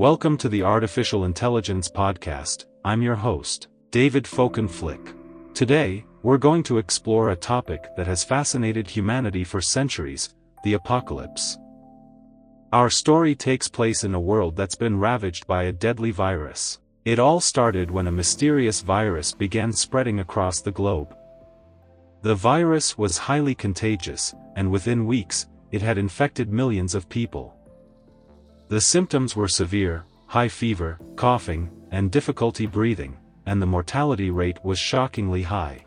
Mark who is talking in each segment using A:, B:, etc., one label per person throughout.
A: Welcome to the Artificial Intelligence Podcast. I'm your host, David Folkenflik. Today, we're going to explore a topic that has fascinated humanity for centuries the apocalypse. Our story takes place in a world that's been ravaged by a deadly virus. It all started when a mysterious virus began spreading across the globe. The virus was highly contagious, and within weeks, it had infected millions of people. The symptoms were severe, high fever, coughing, and difficulty breathing, and the mortality rate was shockingly high.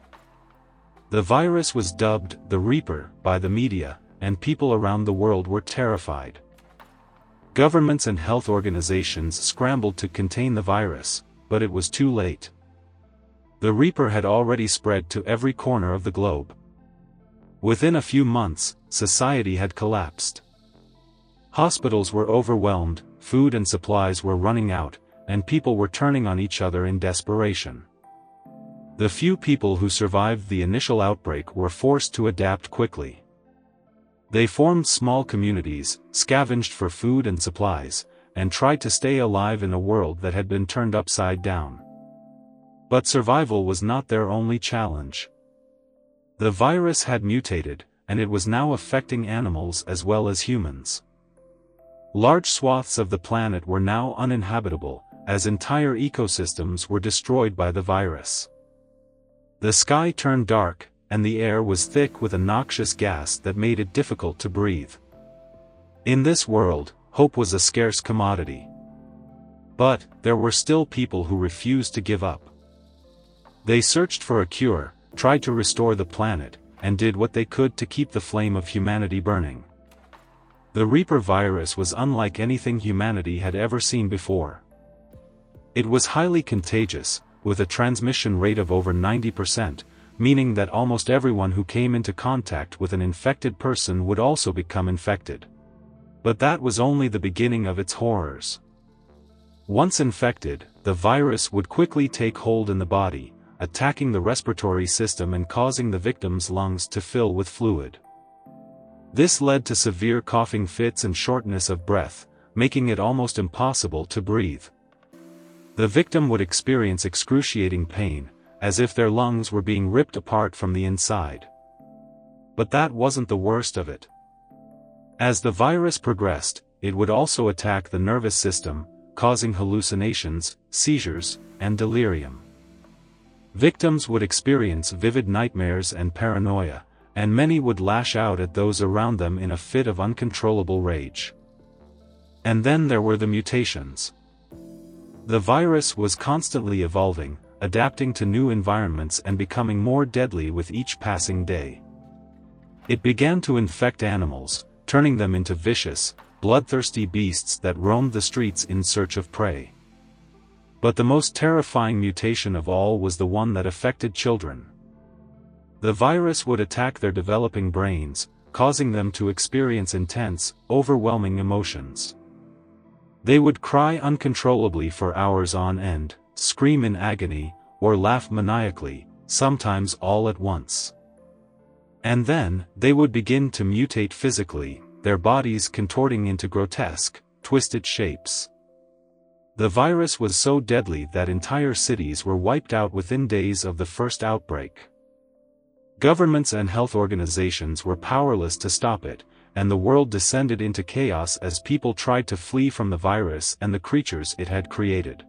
A: The virus was dubbed the Reaper by the media, and people around the world were terrified. Governments and health organizations scrambled to contain the virus, but it was too late. The Reaper had already spread to every corner of the globe. Within a few months, society had collapsed. Hospitals were overwhelmed, food and supplies were running out, and people were turning on each other in desperation. The few people who survived the initial outbreak were forced to adapt quickly. They formed small communities, scavenged for food and supplies, and tried to stay alive in a world that had been turned upside down. But survival was not their only challenge. The virus had mutated, and it was now affecting animals as well as humans. Large swaths of the planet were now uninhabitable, as entire ecosystems were destroyed by the virus. The sky turned dark, and the air was thick with a noxious gas that made it difficult to breathe. In this world, hope was a scarce commodity. But, there were still people who refused to give up. They searched for a cure, tried to restore the planet, and did what they could to keep the flame of humanity burning. The Reaper virus was unlike anything humanity had ever seen before. It was highly contagious, with a transmission rate of over 90%, meaning that almost everyone who came into contact with an infected person would also become infected. But that was only the beginning of its horrors. Once infected, the virus would quickly take hold in the body, attacking the respiratory system and causing the victim's lungs to fill with fluid. This led to severe coughing fits and shortness of breath, making it almost impossible to breathe. The victim would experience excruciating pain, as if their lungs were being ripped apart from the inside. But that wasn't the worst of it. As the virus progressed, it would also attack the nervous system, causing hallucinations, seizures, and delirium. Victims would experience vivid nightmares and paranoia, and many would lash out at those around them in a fit of uncontrollable rage. And then there were the mutations. The virus was constantly evolving, adapting to new environments and becoming more deadly with each passing day. It began to infect animals, turning them into vicious, bloodthirsty beasts that roamed the streets in search of prey. But the most terrifying mutation of all was the one that affected children. The virus would attack their developing brains, causing them to experience intense, overwhelming emotions. They would cry uncontrollably for hours on end, scream in agony, or laugh maniacally, sometimes all at once. And then, they would begin to mutate physically, their bodies contorting into grotesque, twisted shapes. The virus was so deadly that entire cities were wiped out within days of the first outbreak. Governments and health organizations were powerless to stop it, and the world descended into chaos as people tried to flee from the virus and the creatures it had created.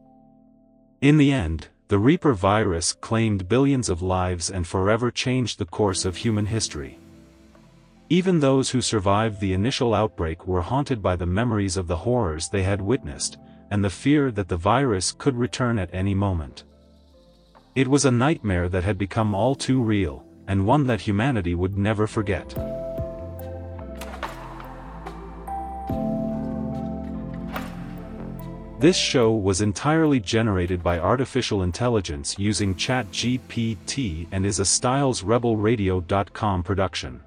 A: In the end, the Reaper virus claimed billions of lives and forever changed the course of human history. Even those who survived the initial outbreak were haunted by the memories of the horrors they had witnessed, and the fear that the virus could return at any moment. It was a nightmare that had become all too real, and one that humanity would never forget. This show was entirely generated by artificial intelligence using ChatGPT and is a StylesRebelRadio.com production.